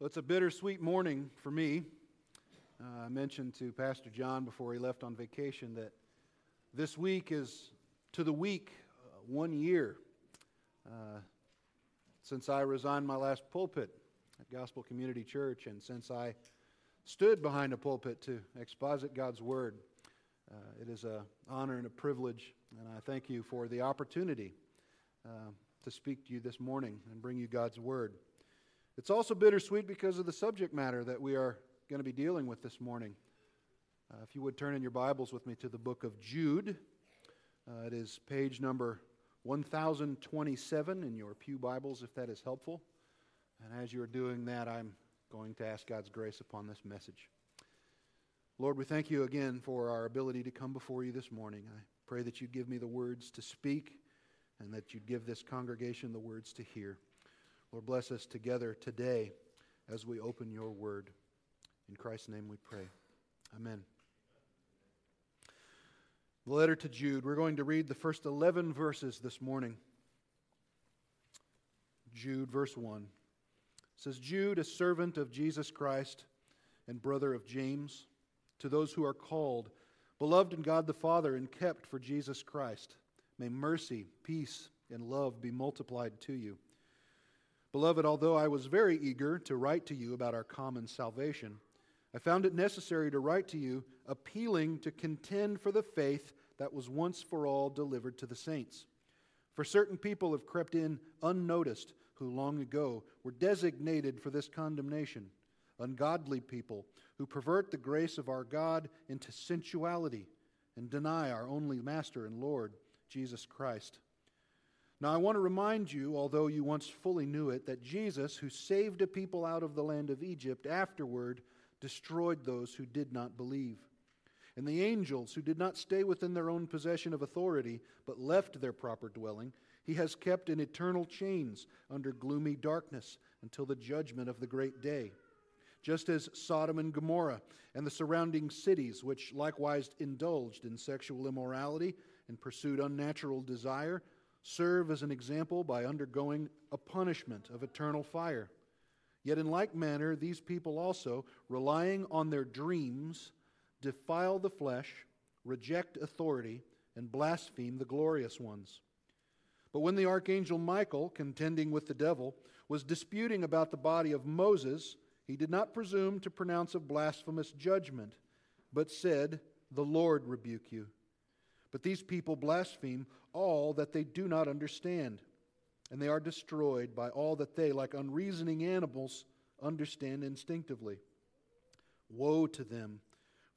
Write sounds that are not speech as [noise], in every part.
Well, it's a bittersweet morning for me. Uh, I mentioned to Pastor John before he left on vacation that this week is to the week uh, one year uh, since I resigned my last pulpit at Gospel Community Church and since I stood behind a pulpit to exposit God's Word. Uh, it is an honor and a privilege, and I thank you for the opportunity uh, to speak to you this morning and bring you God's Word. It's also bittersweet because of the subject matter that we are going to be dealing with this morning. Uh, if you would turn in your Bibles with me to the book of Jude, uh, it is page number 1027 in your Pew Bibles, if that is helpful. And as you are doing that, I'm going to ask God's grace upon this message. Lord, we thank you again for our ability to come before you this morning. I pray that you'd give me the words to speak and that you'd give this congregation the words to hear. Lord, bless us together today as we open your word. In Christ's name we pray. Amen. The letter to Jude. We're going to read the first 11 verses this morning. Jude, verse 1 says, Jude, a servant of Jesus Christ and brother of James, to those who are called, beloved in God the Father, and kept for Jesus Christ, may mercy, peace, and love be multiplied to you. Beloved, although I was very eager to write to you about our common salvation, I found it necessary to write to you, appealing to contend for the faith that was once for all delivered to the saints. For certain people have crept in unnoticed, who long ago were designated for this condemnation ungodly people who pervert the grace of our God into sensuality and deny our only Master and Lord, Jesus Christ. Now, I want to remind you, although you once fully knew it, that Jesus, who saved a people out of the land of Egypt, afterward destroyed those who did not believe. And the angels, who did not stay within their own possession of authority, but left their proper dwelling, he has kept in eternal chains under gloomy darkness until the judgment of the great day. Just as Sodom and Gomorrah and the surrounding cities, which likewise indulged in sexual immorality and pursued unnatural desire, serve as an example by undergoing a punishment of eternal fire. Yet, in like manner, these people also, relying on their dreams, defile the flesh, reject authority, and blaspheme the glorious ones. But when the archangel Michael, contending with the devil, was disputing about the body of Moses, he did not presume to pronounce a blasphemous judgment, but said, The Lord rebuke you. But these people blaspheme all that they do not understand, and they are destroyed by all that they, like unreasoning animals, understand instinctively. Woe to them,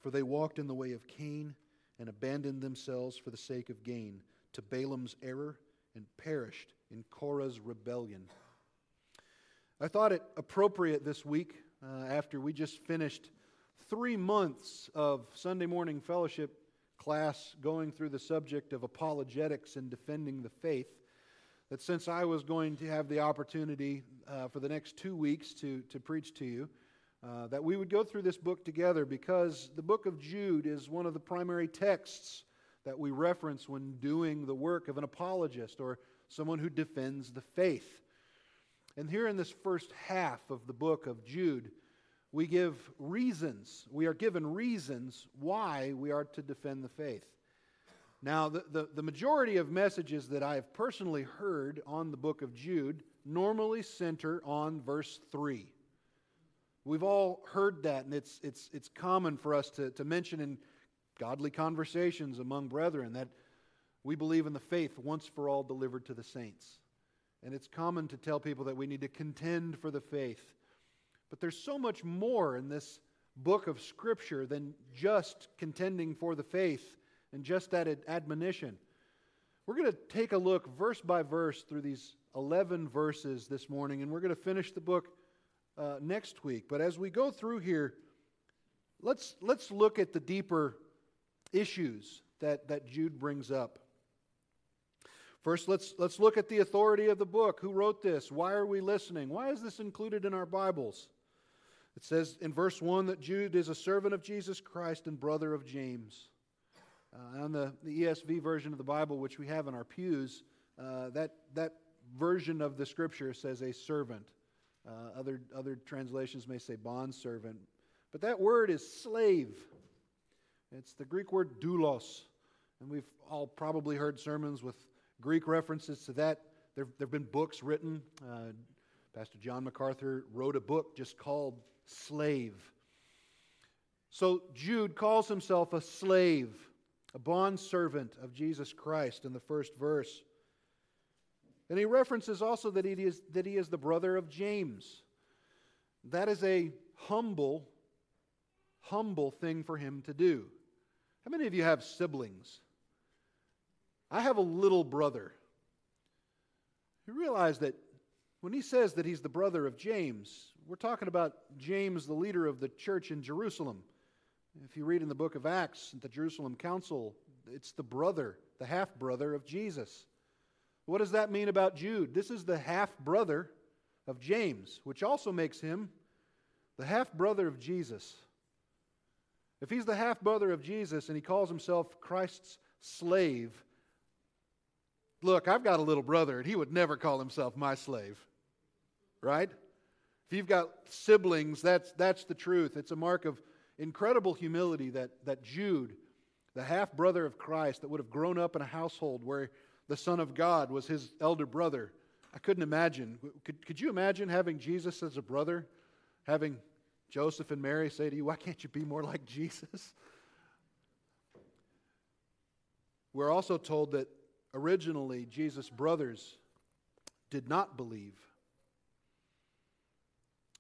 for they walked in the way of Cain and abandoned themselves for the sake of gain to Balaam's error and perished in Korah's rebellion. I thought it appropriate this week, uh, after we just finished three months of Sunday morning fellowship class going through the subject of apologetics and defending the faith, that since I was going to have the opportunity uh, for the next two weeks to, to preach to you, uh, that we would go through this book together because the book of Jude is one of the primary texts that we reference when doing the work of an apologist or someone who defends the faith. And here in this first half of the book of Jude, we give reasons, we are given reasons why we are to defend the faith. Now, the, the, the, majority of messages that I have personally heard on the book of Jude normally center on verse 3. We've all heard that, and it's, it's, it's common for us to, to mention in godly conversations among brethren that we believe in the faith once for all delivered to the saints. And it's common to tell people that we need to contend for the faith. But there's so much more in this book of Scripture than just contending for the faith and just that admonition. We're going to take a look verse by verse through these 11 verses this morning, and we're going to finish the book uh, next week. But as we go through here, let's, let's look at the deeper issues that, that Jude brings up. First, let's, let's look at the authority of the book. Who wrote this? Why are we listening? Why is this included in our Bibles? It says in verse 1 that Jude is a servant of Jesus Christ and brother of James. Uh, on the, the ESV version of the Bible, which we have in our pews, uh, that, that version of the scripture says a servant. Uh, other, other translations may say bondservant. But that word is slave. It's the Greek word doulos. And we've all probably heard sermons with Greek references to that. There have been books written. Uh, Pastor John MacArthur wrote a book just called Slave. So Jude calls himself a slave, a bondservant of Jesus Christ in the first verse. And he references also that he is, that he is the brother of James. That is a humble, humble thing for him to do. How many of you have siblings? I have a little brother. You realize that when he says that he's the brother of James, we're talking about James, the leader of the church in Jerusalem. If you read in the book of Acts, at the Jerusalem Council, it's the brother, the half brother of Jesus. What does that mean about Jude? This is the half brother of James, which also makes him the half brother of Jesus. If he's the half brother of Jesus and he calls himself Christ's slave, look, I've got a little brother and he would never call himself my slave. Right? If you've got siblings, that's, that's the truth. It's a mark of incredible humility that, that Jude, the half brother of Christ, that would have grown up in a household where the Son of God was his elder brother. I couldn't imagine. Could, could you imagine having Jesus as a brother? Having Joseph and Mary say to you, Why can't you be more like Jesus? We're also told that originally Jesus' brothers did not believe.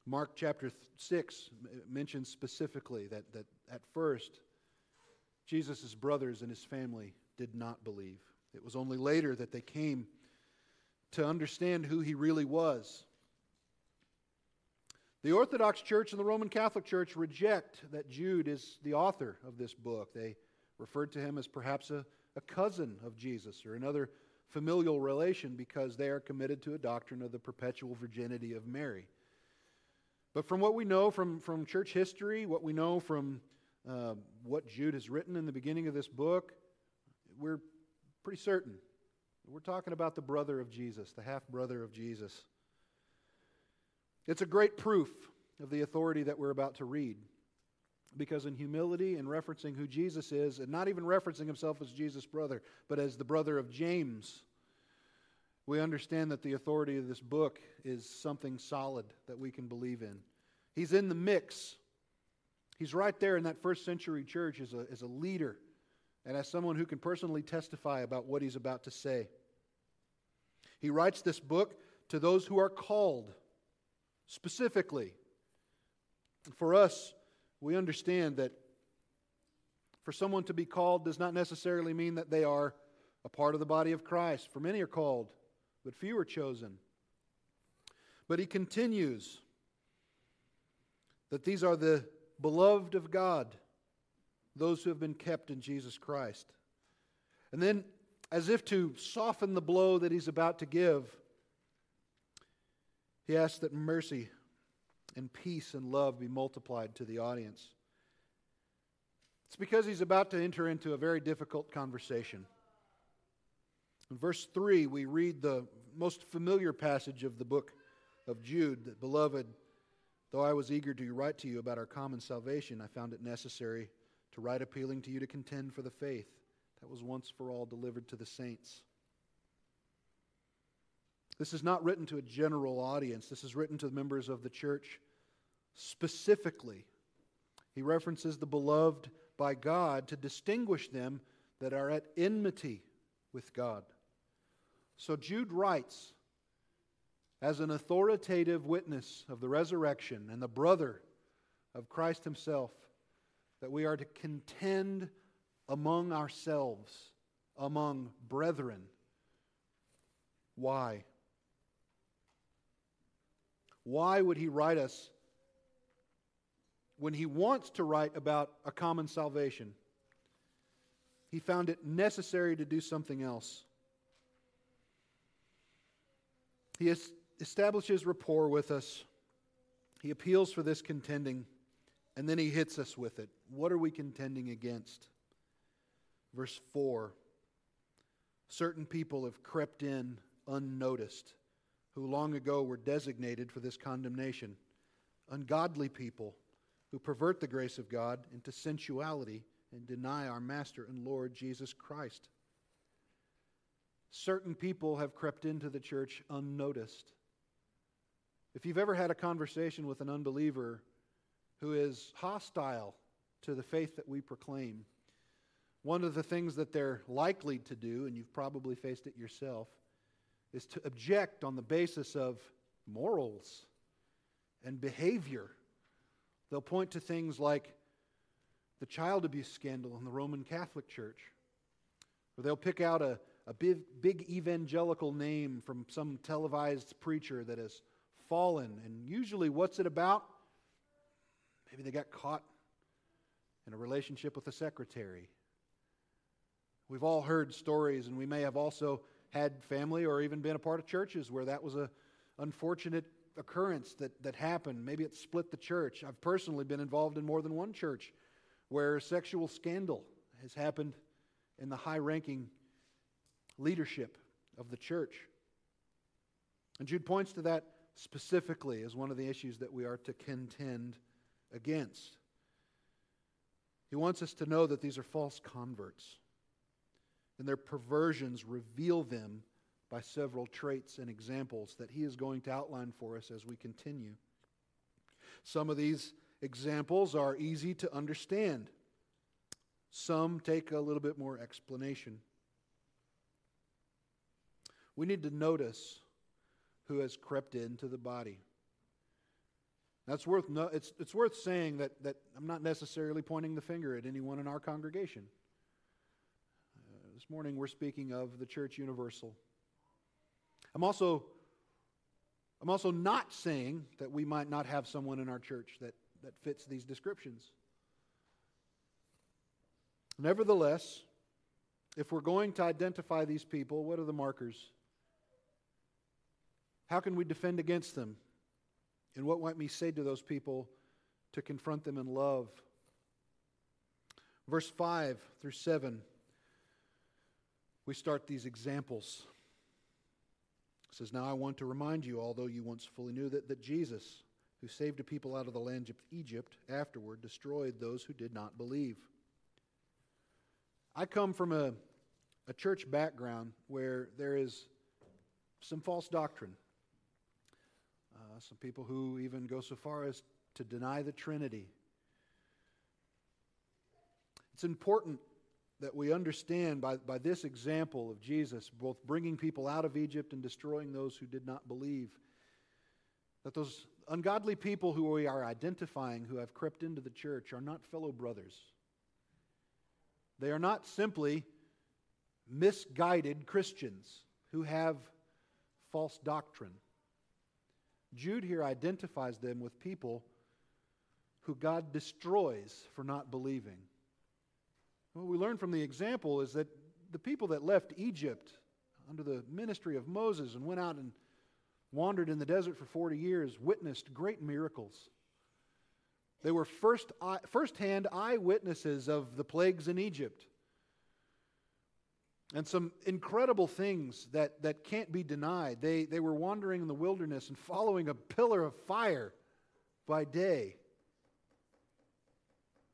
Mark chapter 6 uh, mentions specifically that, that at first, Jesus' brothers and his family did not believe. It was only later that they came to understand who he really was. The Orthodox Church and the Roman Catholic Church reject that Jude is the author of this book. They referred to him as perhaps a, a cousin of Jesus or another familial relation because they are committed to a doctrine of the perpetual virginity of Mary. But from what we know from, from church history, what we know from uh, what Jude has written in the beginning of this book, we're pretty certain. We're talking about the brother of Jesus, the half brother of Jesus. It's a great proof of the authority that we're about to read. Because in humility and referencing who Jesus is, and not even referencing himself as Jesus' brother, but as the brother of James, we understand that the authority of this book is something solid that we can believe in. He's in the mix. He's right there in that first century church as a, as a leader and as someone who can personally testify about what he's about to say. He writes this book to those who are called specifically. For us, we understand that for someone to be called does not necessarily mean that they are a part of the body of Christ. For many are called, but few are chosen. But he continues that these are the beloved of God those who have been kept in Jesus Christ. And then, as if to soften the blow that he's about to give, he asks that mercy and peace and love be multiplied to the audience. It's because he's about to enter into a very difficult conversation. In verse 3, we read the most familiar passage of the book of Jude that, Beloved, though I was eager to write to you about our common salvation, I found it necessary to write appealing to you to contend for the faith that was once for all delivered to the saints. This is not written to a general audience, this is written to the members of the church specifically. He references the beloved by God to distinguish them that are at enmity with God. So Jude writes, as an authoritative witness of the resurrection and the brother of Christ himself, that we are to contend among ourselves, among brethren. Why? Why would he write us when he wants to write about a common salvation? He found it necessary to do something else. He establishes rapport with us. He appeals for this contending. And then he hits us with it. What are we contending against? Verse 4 Certain people have crept in unnoticed, who long ago were designated for this condemnation ungodly people who pervert the grace of God into sensuality and deny our Master and Lord Jesus Christ. Certain people have crept into the church unnoticed. If you've ever had a conversation with an unbeliever who is hostile to the faith that we proclaim, one of the things that they're likely to do, and you've probably faced it yourself, is to object on the basis of morals and behavior. They'll point to things like the child abuse scandal in the Roman Catholic Church, or they'll pick out a, a big, big evangelical name from some televised preacher that has fallen. And usually, what's it about? Maybe they got caught in a relationship with a secretary. We've all heard stories, and we may have also had family or even been a part of churches where that was an unfortunate occurrence that, that happened. Maybe it split the church. I've personally been involved in more than one church where sexual scandal has happened in the high ranking leadership of the church. And Jude points to that specifically as one of the issues that we are to contend against. He wants us to know that these are false converts and their perversions reveal them by several traits and examples that he is going to outline for us as we continue. Some of these examples are easy to understand, some take a little bit more explanation. We need to notice who has crept into the body. That's worth no, it's, it's worth saying that, that I'm not necessarily pointing the finger at anyone in our congregation. Uh, this morning we're speaking of the church universal. I'm also I'm also not saying that we might not have someone in our church that, that fits these descriptions. Nevertheless, if we're going to identify these people, what are the markers? How can we defend against them? And what might we say to those people to confront them in love? Verse 5 through 7 we start these examples. It says, Now I want to remind you, although you once fully knew, that, that Jesus, who saved a people out of the land of Egypt, afterward destroyed those who did not believe. I come from a, a church background where there is some false doctrine. Uh, some people who even go so far as to deny the Trinity. It's important that we understand by, by this example of Jesus, both bringing people out of Egypt and destroying those who did not believe, that those ungodly people who we are identifying who have crept into the church are not fellow brothers. They are not simply misguided Christians who have false doctrine. Jude here identifies them with people who God destroys for not believing. What we learn from the example is that the people that left Egypt under the ministry of Moses and went out and wandered in the desert for 40 years witnessed great miracles. They were first, first-hand eyewitnesses of the plagues in Egypt. And some incredible things that, that can't be denied. They, they were wandering in the wilderness and following a pillar of fire by day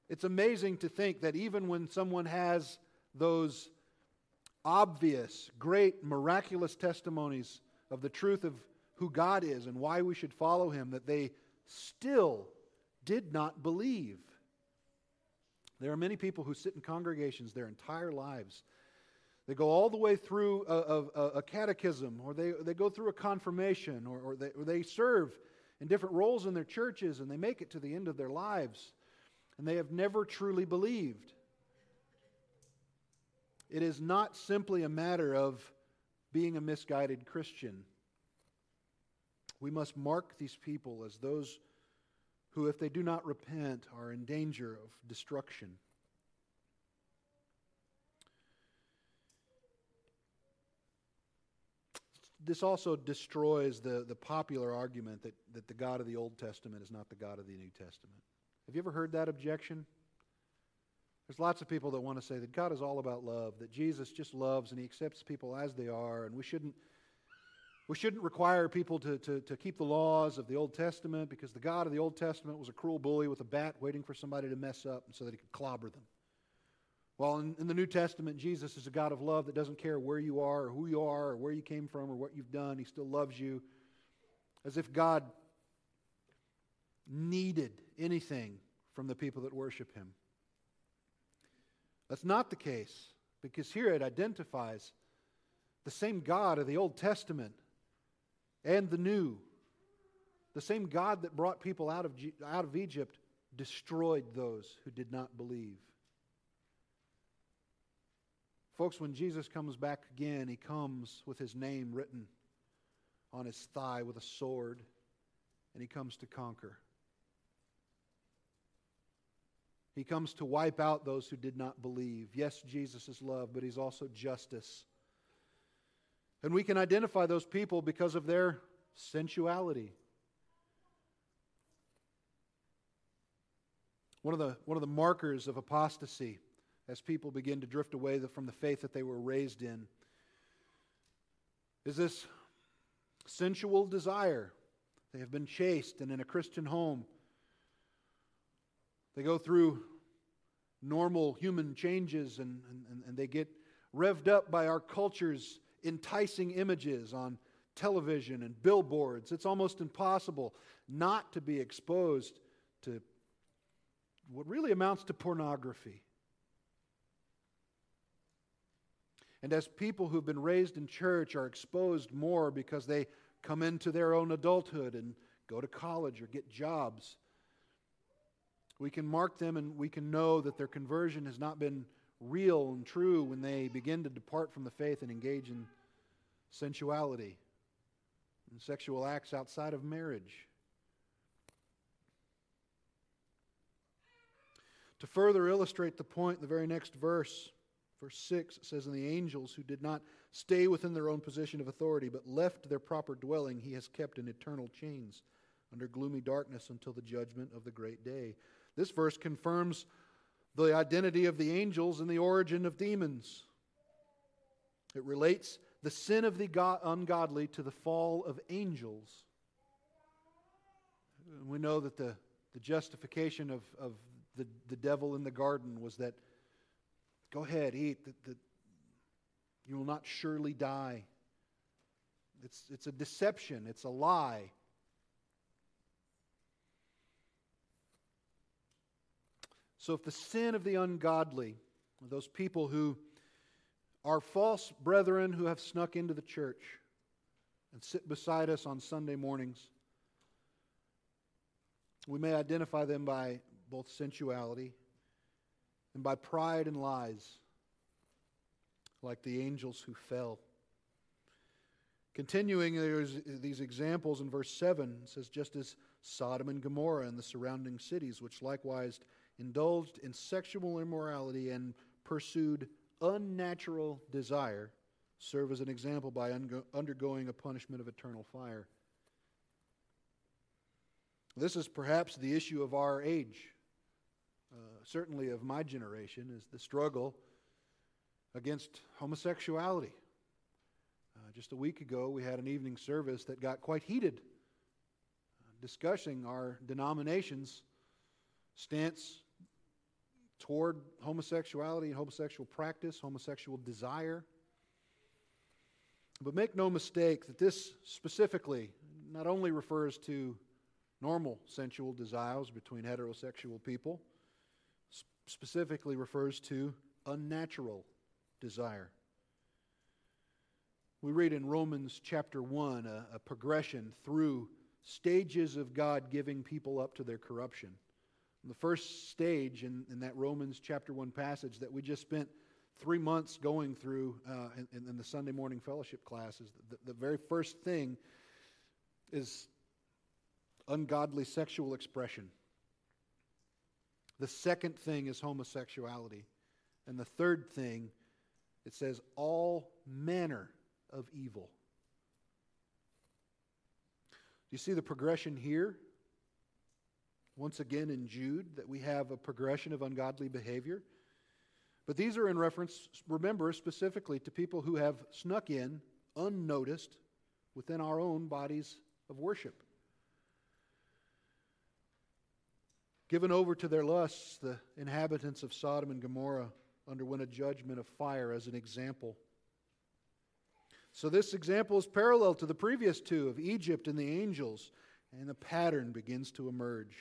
it's amazing to think that even when someone has those obvious, great, miraculous testimonies of the truth of who God is and why we should follow Him, that they still did not believe. There are many people who sit in congregations their entire lives. They go all the way through a, a, a catechism, or they, they go through a confirmation, or, or, they, or they serve in different roles in their churches, and they make it to the end of their lives and they have never truly believed. It is not simply a matter of being a misguided Christian. We must mark these people as those who, if they do not repent, are in danger of destruction. This also destroys the, the popular argument that, that the God of the Old Testament is not the God of the New Testament. Have you ever heard that objection? There's lots of people that want to say that God is all about love, that Jesus just loves and he accepts people as they are, and we shouldn't We shouldn't require people to, to, to keep the laws of the Old Testament because the God of the Old Testament was a cruel bully with a bat waiting for somebody to mess up so that he could clobber them. Well, in, in, the New Testament, Jesus is a God of love that doesn't care where you are or who you are or where you came from or what you've done. He still loves you. As if God needed anything from the people that worship him. That's not the case because here it identifies the same God of the Old Testament and the new. The same God that brought people out of, out of Egypt destroyed those who did not believe. Folks, when Jesus comes back again, he comes with his name written on his thigh with a sword, and he comes to conquer. He comes to wipe out those who did not believe. Yes, Jesus is love, but he's also justice. And we can identify those people because of their sensuality. One of the, one of the markers of apostasy as people begin to drift away from the faith that they were raised in is this sensual desire. They have been chaste and in a Christian home. They go through normal human changes and, and, and they get revved up by our culture's enticing images on television and billboards. It's almost impossible not to be exposed to what really amounts to pornography. And as people who've been raised in church are exposed more because they come into their own adulthood and go to college or get jobs, we can mark them and we can know that their conversion has not been real and true when they begin to depart from the faith and engage in sensuality and sexual acts outside of marriage. To further illustrate the point, the very next verse, verse 6, says, And the angels who did not stay within their own position of authority, but left their proper dwelling, he has kept in eternal chains under gloomy darkness until the judgment of the great day. This verse confirms the identity of the angels and the origin of demons. It relates the sin of the ungodly to the fall of angels. We know that the, the justification of, of the, the devil in the garden was that go ahead, eat, that, that you will not surely die. It's, it's a deception, it's a lie. So, if the sin of the ungodly, those people who are false brethren who have snuck into the church and sit beside us on Sunday mornings, we may identify them by both sensuality and by pride and lies, like the angels who fell. Continuing, there's these examples in verse 7 says, just as Sodom and Gomorrah and the surrounding cities, which likewise indulged in sexual immorality and pursued unnatural desire, serve as an example by undergoing a punishment of eternal fire. This is perhaps the issue of our age, uh, certainly of my generation, is the struggle against homosexuality. Uh, just a week ago, we had an evening service that got quite heated, uh, discussing our denomination's stance toward homosexuality and homosexual practice, homosexual desire. But make no mistake that this specifically not only refers to normal sensual desires between heterosexual people, specifically refers to unnatural desire. We read in Romans chapter 1 a, a progression through stages of God giving people up to their corruption. The first stage in, in that Romans chapter 1 passage that we just spent three months going through uh, in, in, the Sunday morning fellowship classes, the, the very first thing is ungodly sexual expression. The second thing is homosexuality. And the third thing, it says all manner of evil. Do you see the progression here? once again in Jude that we have a progression of ungodly behavior. But these are in reference, remember, specifically to people who have snuck in unnoticed within our own bodies of worship. Given over to their lusts, the inhabitants of Sodom and Gomorrah underwent a judgment of fire as an example. So, this example is parallel to the previous two of Egypt and the angels, and a pattern begins to emerge.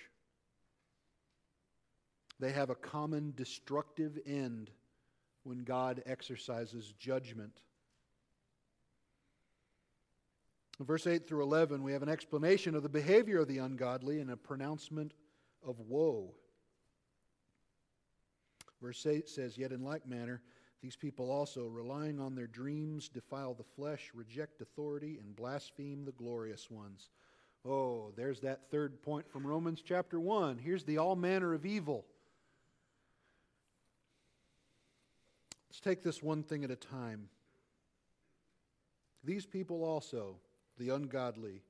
They have a common destructive end when God exercises judgment. In verse 8 through 11, we have an explanation of the behavior of the ungodly and a pronouncement of woe. Verse 8 says, Yet in like manner, these people also, relying on their dreams, defile the flesh, reject authority, and blaspheme the glorious ones. Oh, there's that third point from Romans chapter 1. Here's the all manner of evil. Let's take this one thing at a time. These people also, the ungodly,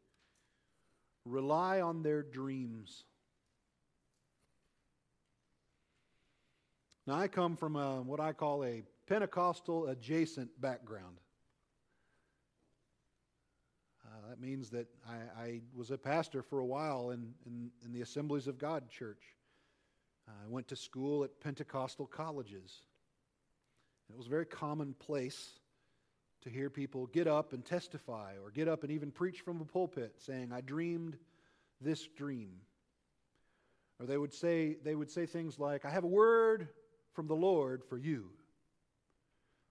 rely on their dreams. Now, I come from a, what I call a Pentecostal adjacent background. Uh, that means that I, I, was a pastor for a while in, in, in the Assemblies of God church. Uh, I went to school at Pentecostal colleges. It was a very commonplace to hear people get up and testify or get up and even preach from a pulpit saying, I dreamed this dream. Or they would say, they would say things like, I have a word from the Lord for you.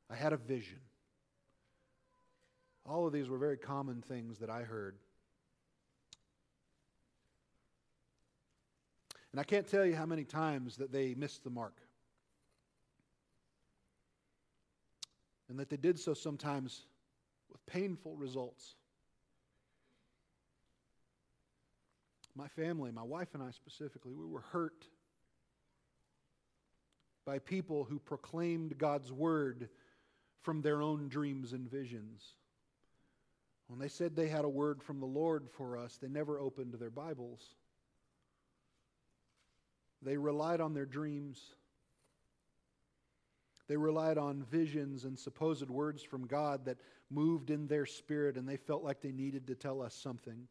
I had a vision. All of these were very common things that I heard. And I can't tell you how many times that they missed the mark. And that they did so sometimes with painful results. My family, my wife and I specifically, we were hurt by people who proclaimed God's word from their own dreams and visions. When they said they had a word from the Lord for us, they never opened their Bibles. They relied on their dreams. They relied on visions and supposed words from God that moved in their spirit, and they felt like they needed to tell us something.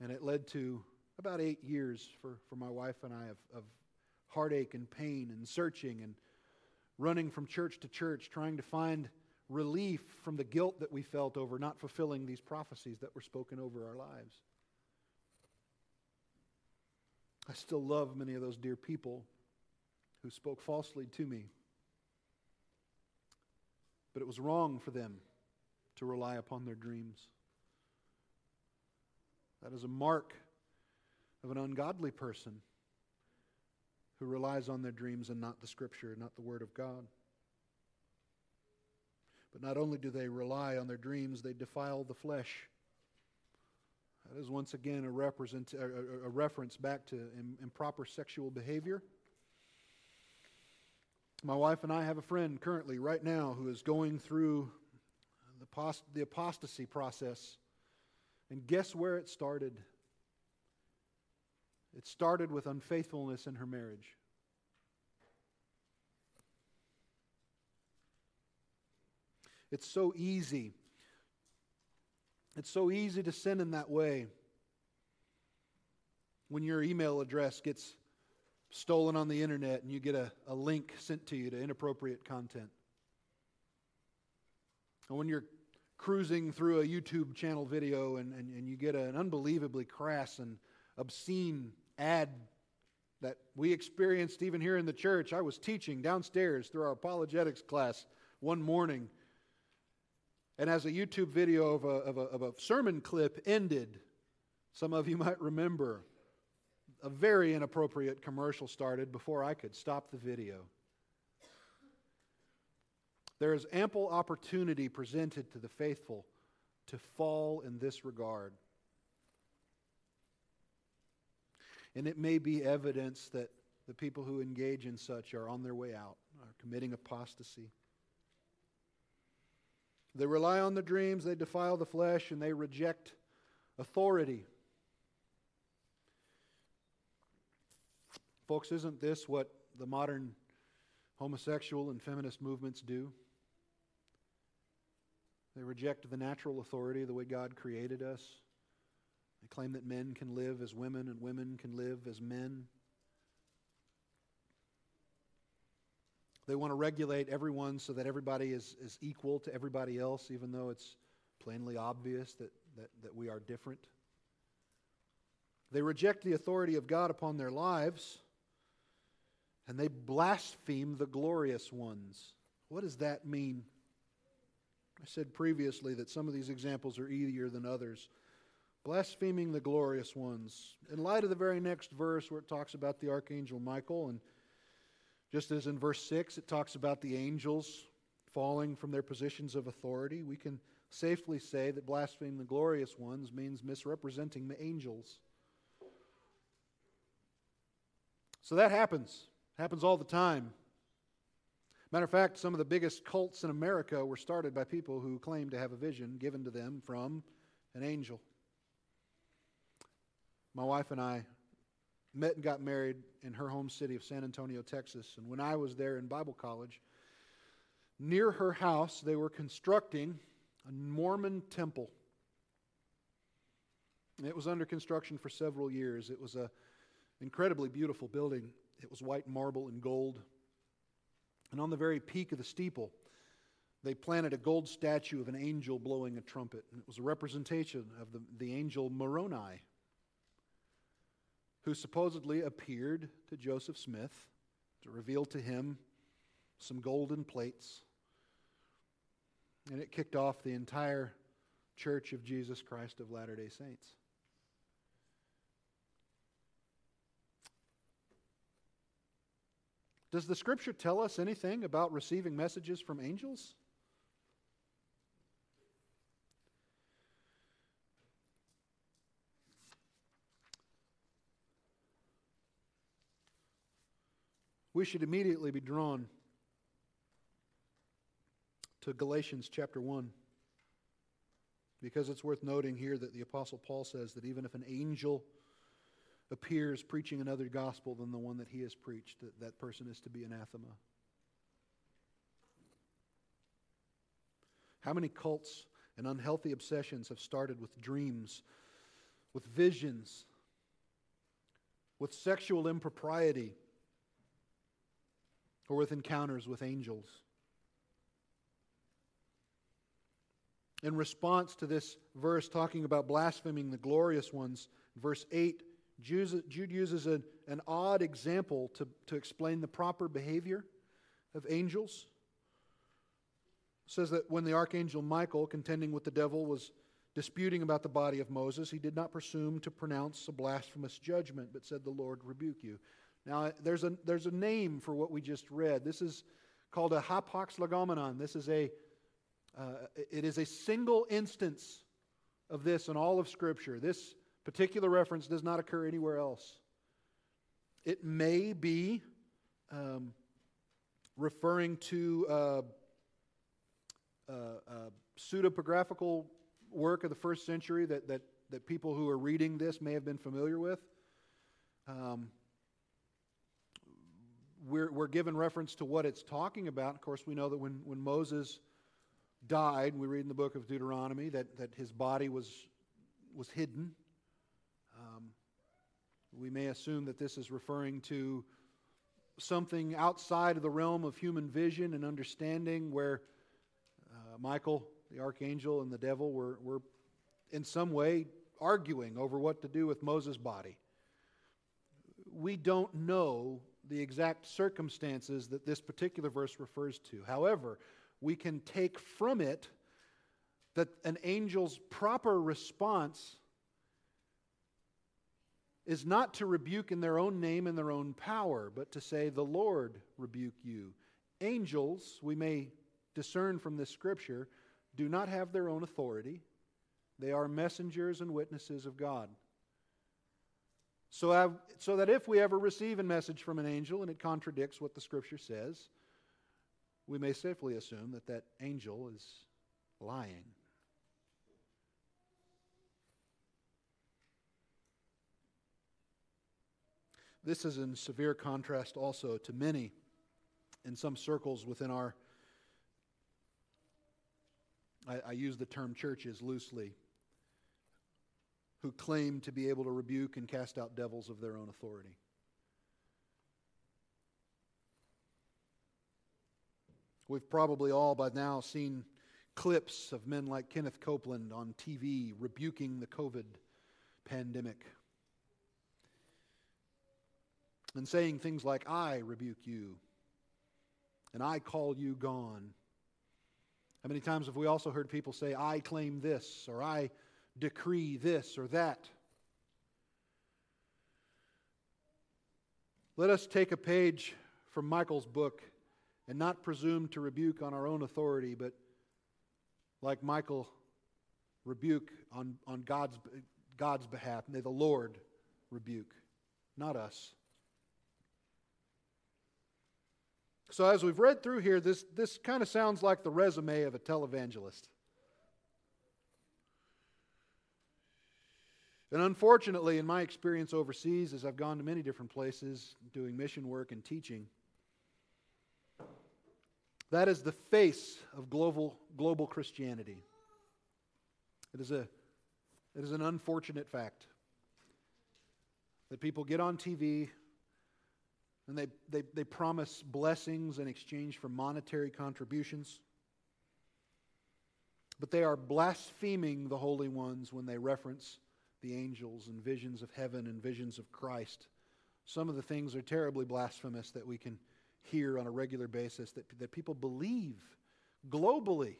And it led to about eight years for, for my wife and I of, of heartache and pain and searching and running from church to church, trying to find relief from the guilt that we felt over not fulfilling these prophecies that were spoken over our lives. I still love many of those dear people who spoke falsely to me. But it was wrong for them to rely upon their dreams. That is a mark of an ungodly person who relies on their dreams and not the Scripture, not the Word of God. But not only do they rely on their dreams, they defile the flesh. That is once again a, represent, a, a reference back to improper sexual behavior. My wife and I have a friend currently, right now, who is going through the, post, the apostasy process. And guess where it started? It started with unfaithfulness in her marriage. It's so easy. It's so easy to sin in that way when your email address gets stolen on the internet and you get a, a link sent to you to inappropriate content. And when you're cruising through a YouTube channel video and, and, and you get an unbelievably crass and obscene ad that we experienced even here in the church. I was teaching downstairs through our apologetics class one morning. And as a YouTube video of a, of a, of a sermon clip ended, some of you [laughs] might remember, a very inappropriate commercial started before I could stop the video. There is ample opportunity presented to the faithful to fall in this regard. And it may be evidence that the people who engage in such are on their way out, are committing apostasy. They rely on the dreams, they defile the flesh, and they reject authority. Folks, isn't this what the modern homosexual and feminist movements do? They reject the natural authority, the way God created us. They claim that men can live as women and women can live as men. They want to regulate everyone so that everybody is, is equal to everybody else, even though it's plainly obvious that, that, that we are different. They reject the authority of God upon their lives, and they blaspheme the glorious ones. What does that mean? I said previously that some of these examples are easier than others. Blaspheming the glorious ones. In light of the very next verse where it talks about the archangel Michael, and just as in verse 6 it talks about the angels falling from their positions of authority, we can safely say that blaspheming the glorious ones means misrepresenting the angels. So that happens. Happens all the time. Matter of fact, some of the biggest cults in America were started by people who claimed to have a vision given to them from an angel. My wife and I met and got married in her home city of San Antonio, Texas. And when I was there in Bible college, near her house, they were constructing a Mormon temple. It was under construction for several years. It was an incredibly beautiful building. It was white marble and gold. And on the very peak of the steeple, they planted a gold statue of an angel blowing a trumpet. And it was a representation of the, the angel Moroni, who supposedly appeared to Joseph Smith to reveal to him some golden plates. And it kicked off the entire Church of Jesus Christ of Latter day Saints. Does the scripture tell us anything about receiving messages from angels? We should immediately be drawn to Galatians chapter 1 because it's worth noting here that the Apostle Paul says that even if an angel appears preaching another gospel than the one that he has preached, that that person is to be anathema. How many cults and unhealthy obsessions have started with dreams, with visions, with sexual impropriety, or with encounters with angels? In response to this verse talking about blaspheming the glorious ones, verse 8 Jude uses an, an odd example to, to explain the proper behavior of angels. It says that when the archangel Michael, contending with the devil, was disputing about the body of Moses, he did not presume to pronounce a blasphemous judgment, but said, The Lord rebuke you. Now, there's a, there's a name for what we just read. This is called a hapax legomenon. This is a, uh, it is a single instance of this in all of Scripture. This particular reference does not occur anywhere else. It may be um, referring to uh, uh, uh, pseudepigraphical work of the first century that, that, that people who are reading this may have been familiar with. Um, we're, we're given reference to what it's talking about. Of course, we know that when, when Moses died, we read in the book of Deuteronomy that, that his body was, was hidden um, we may assume that this is referring to something outside of the realm of human vision and understanding where uh, Michael, the archangel, and the devil were, were in some way arguing over what to do with Moses' body. We don't know the exact circumstances that this particular verse refers to. However, we can take from it that an angel's proper response is not to rebuke in their own name and their own power, but to say, The Lord rebuke you. Angels, we may discern from this scripture, do not have their own authority. They are messengers and witnesses of God. So, so that if we ever receive a message from an angel and it contradicts what the scripture says, we may safely assume that that angel is lying. This is in severe contrast also to many in some circles within our, I, I use the term churches loosely, who claim to be able to rebuke and cast out devils of their own authority. We've probably all by now seen clips of men like Kenneth Copeland on TV rebuking the COVID pandemic and saying things like, I rebuke you, and I call you gone. How many times have we also heard people say, I claim this, or I decree this or that? Let us take a page from Michael's book and not presume to rebuke on our own authority, but like Michael, rebuke on, on God's, God's behalf. May the Lord rebuke, not us. So, as we've read through here, this, this kind of sounds like the resume of a televangelist. And unfortunately, in my experience overseas, as I've gone to many different places doing mission work and teaching, that is the face of global, global Christianity. It is, a, it is an unfortunate fact that people get on TV and they, they, they promise blessings in exchange for monetary contributions. But they are blaspheming the holy ones when they reference the angels and visions of heaven and visions of Christ. Some of the things are terribly blasphemous that we can hear on a regular basis, that, that people believe globally.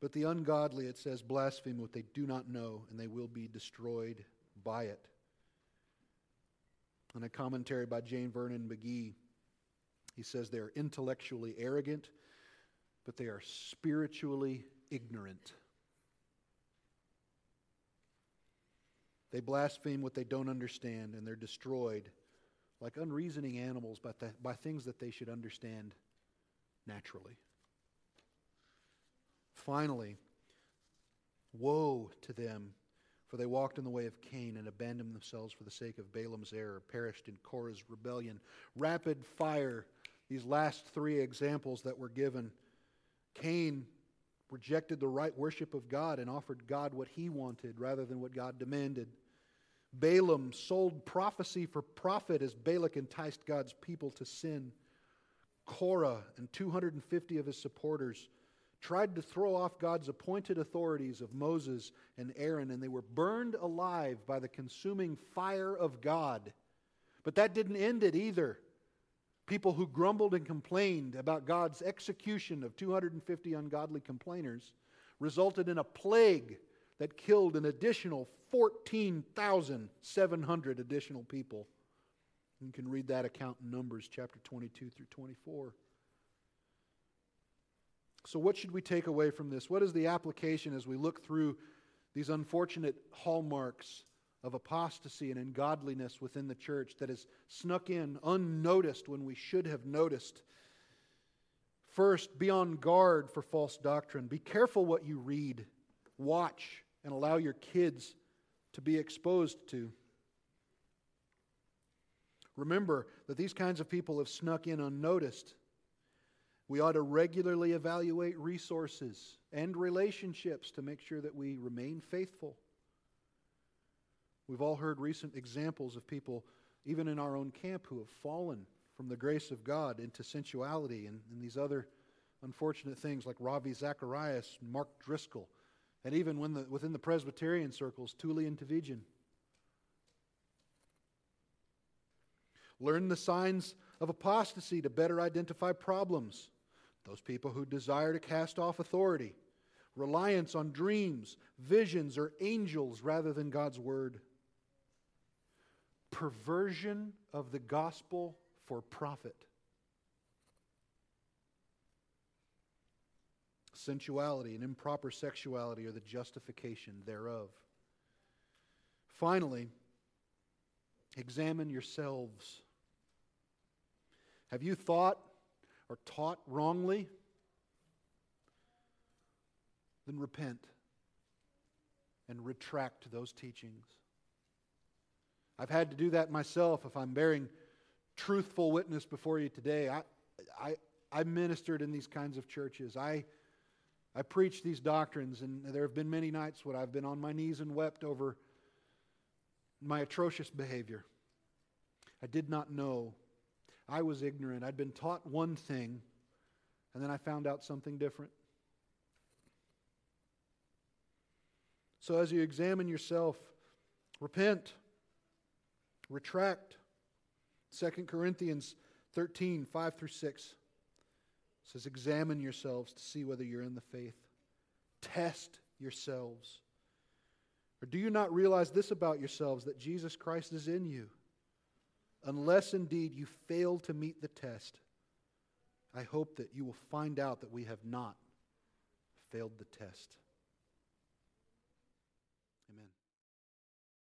But the ungodly, it says, blaspheme what they do not know, and they will be destroyed by it. In a commentary by J. Vernon McGee, he says they are intellectually arrogant, but they are spiritually ignorant. They blaspheme what they don't understand, and they're destroyed like unreasoning animals by, th- by things that they should understand naturally. Finally, woe to them for they walked in the way of Cain and abandoned themselves for the sake of Balaam's error, perished in Korah's rebellion. Rapid fire, these last three examples that were given. Cain rejected the right worship of God and offered God what he wanted rather than what God demanded. Balaam sold prophecy for profit as Balak enticed God's people to sin. Korah and 250 of his supporters tried to throw off God's appointed authorities of Moses and Aaron, and they were burned alive by the consuming fire of God. But that didn't end it either. People who grumbled and complained about God's execution of 250 ungodly complainers resulted in a plague that killed an additional 14,700 additional people. You can read that account in Numbers chapter 22 through 24. So, what should we take away from this? What is the application as we look through these unfortunate hallmarks of apostasy and ungodliness within the church that has snuck in unnoticed when we should have noticed? First, be on guard for false doctrine. Be careful what you read, watch, and allow your kids to be exposed to. Remember that these kinds of people have snuck in unnoticed. We ought to regularly evaluate resources and relationships to make sure that we remain faithful. We've all heard recent examples of people, even in our own camp, who have fallen from the grace of God into sensuality and, and these other unfortunate things like Ravi Zacharias, Mark Driscoll, and even the, within the Presbyterian circles, Tullian Tchividjian. Learn the signs of apostasy to better identify problems those people who desire to cast off authority, reliance on dreams, visions, or angels rather than God's word, perversion of the gospel for profit, sensuality and improper sexuality are the justification thereof. Finally, examine yourselves. Have you thought or taught wrongly, then repent and retract those teachings. I've had to do that myself if I'm bearing truthful witness before you today. I, I, I ministered in these kinds of churches. I, I preached these doctrines, and there have been many nights when I've been on my knees and wept over my atrocious behavior. I did not know. I was ignorant. I'd been taught one thing, and then I found out something different. So, as you examine yourself, repent, retract. 2 Corinthians 13, 5 through 6 says, Examine yourselves to see whether you're in the faith. Test yourselves. Or do you not realize this about yourselves, that Jesus Christ is in you? Unless indeed you fail to meet the test, I hope that you will find out that we have not failed the test.